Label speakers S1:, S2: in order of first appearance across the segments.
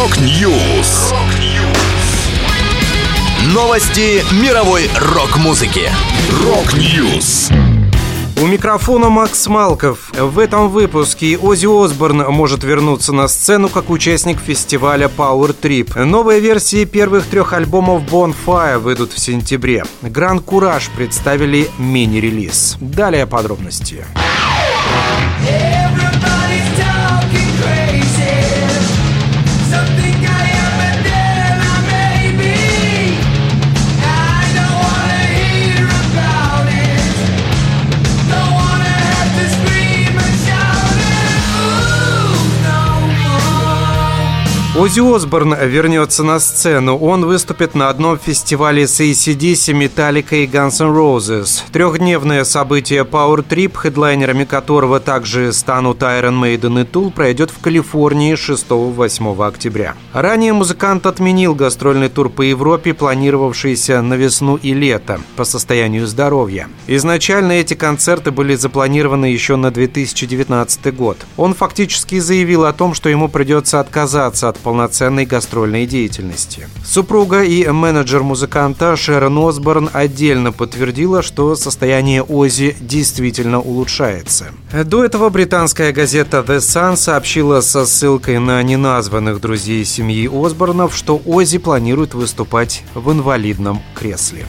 S1: Rock News. Новости мировой рок-музыки. Rock News.
S2: У микрофона Макс Малков. В этом выпуске Оззи Осборн может вернуться на сцену как участник фестиваля Power Trip. Новые версии первых трех альбомов Bonfire выйдут в сентябре. Гран-КуражЪ представили мини-релиз. Далее подробности.
S3: Everybody's
S2: Оззи Осборн вернется на сцену. Он выступит на одном фестивале с ACDC, Metallica и Guns N' Roses. Трехдневное событие Power Trip, хедлайнерами которого также станут Iron Maiden и Tool, пройдет в Калифорнии 6-8 октября. Ранее музыкант отменил гастрольный тур по Европе, планировавшийся на весну и лето, по состоянию здоровья. Изначально эти концерты были запланированы еще на 2019 год. Он фактически заявил о том, что ему придется отказаться от полноценной гастрольной деятельности. Супруга и менеджер музыканта Шерон Осборн отдельно подтвердила, что состояние Ози действительно улучшается. До этого британская газета The Sun сообщила со ссылкой на неназванных друзей семьи Осборнов, что Ози планирует выступать в инвалидном кресле.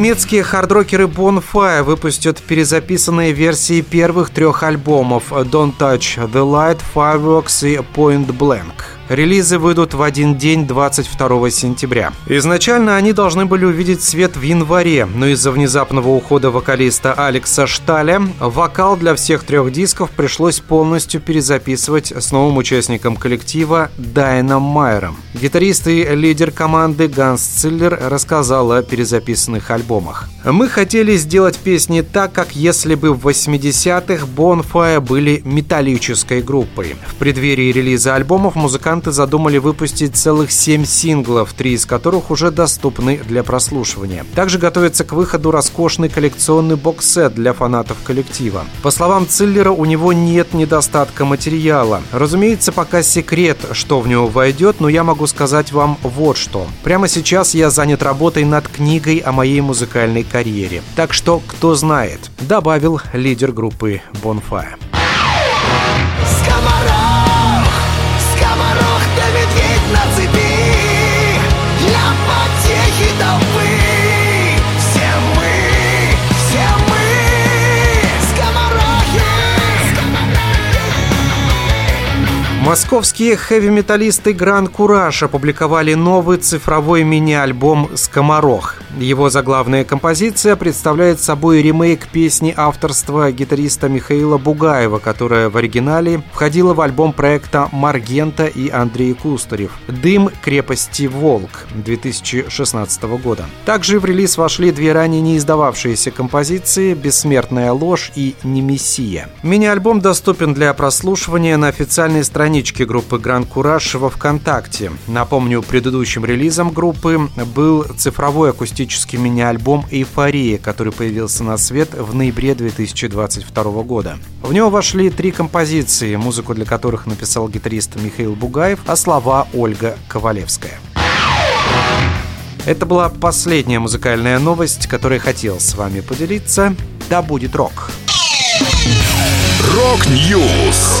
S2: Немецкие хардрокеры Bonfire выпустят перезаписанные версии первых трех альбомов Don't Touch the Light, Fireworks и Point Blank. Релизы выйдут в один день 22 сентября. Изначально они должны были увидеть свет в январе, но из-за внезапного ухода вокалиста Алекса Шталя вокал для всех трех дисков пришлось полностью перезаписывать с новым участником коллектива Дайном Майером. Гитарист и лидер команды Ганс Циллер рассказал о перезаписанных альбомах. «Мы хотели сделать песни так, как если бы в 80-х Bonfire были металлической группой. В преддверии релиза альбомов музыканты задумали выпустить целых 7 синглов, три из которых уже доступны для прослушивания. Также готовится к выходу роскошный коллекционный бокс-сет для фанатов коллектива. По словам Циллера, у него нет недостатка материала. Разумеется, пока секрет, что в него войдет, но я могу сказать вам вот что. Прямо сейчас я занят работой над книгой о моей музыкальной карьере. Так что, кто знает, добавил лидер группы Bonfire. Московские хэви-металлисты Гран Кураж опубликовали новый цифровой мини-альбом «Скоморох». Его заглавная композиция представляет собой ремейк песни авторства гитариста Михаила Бугаева, которая в оригинале входила в альбом проекта Маргента и Андрей Кустарев «Дым крепости Волк» 2016 года. Также в релиз вошли две ранее не издававшиеся композиции «Бессмертная ложь» и «Немесия». Мини-альбом доступен для прослушивания на официальной страничке группы Гран Кураж во ВКонтакте. Напомню, предыдущим релизом группы был цифровой акустический мини-альбом «Эйфория», который появился на свет в ноябре 2022 года. В него вошли три композиции, музыку для которых написал гитарист Михаил Бугаев, а слова Ольга Ковалевская. Это была последняя музыкальная новость, которой хотел с вами поделиться. Да будет рок!
S1: Рок-Ньюс.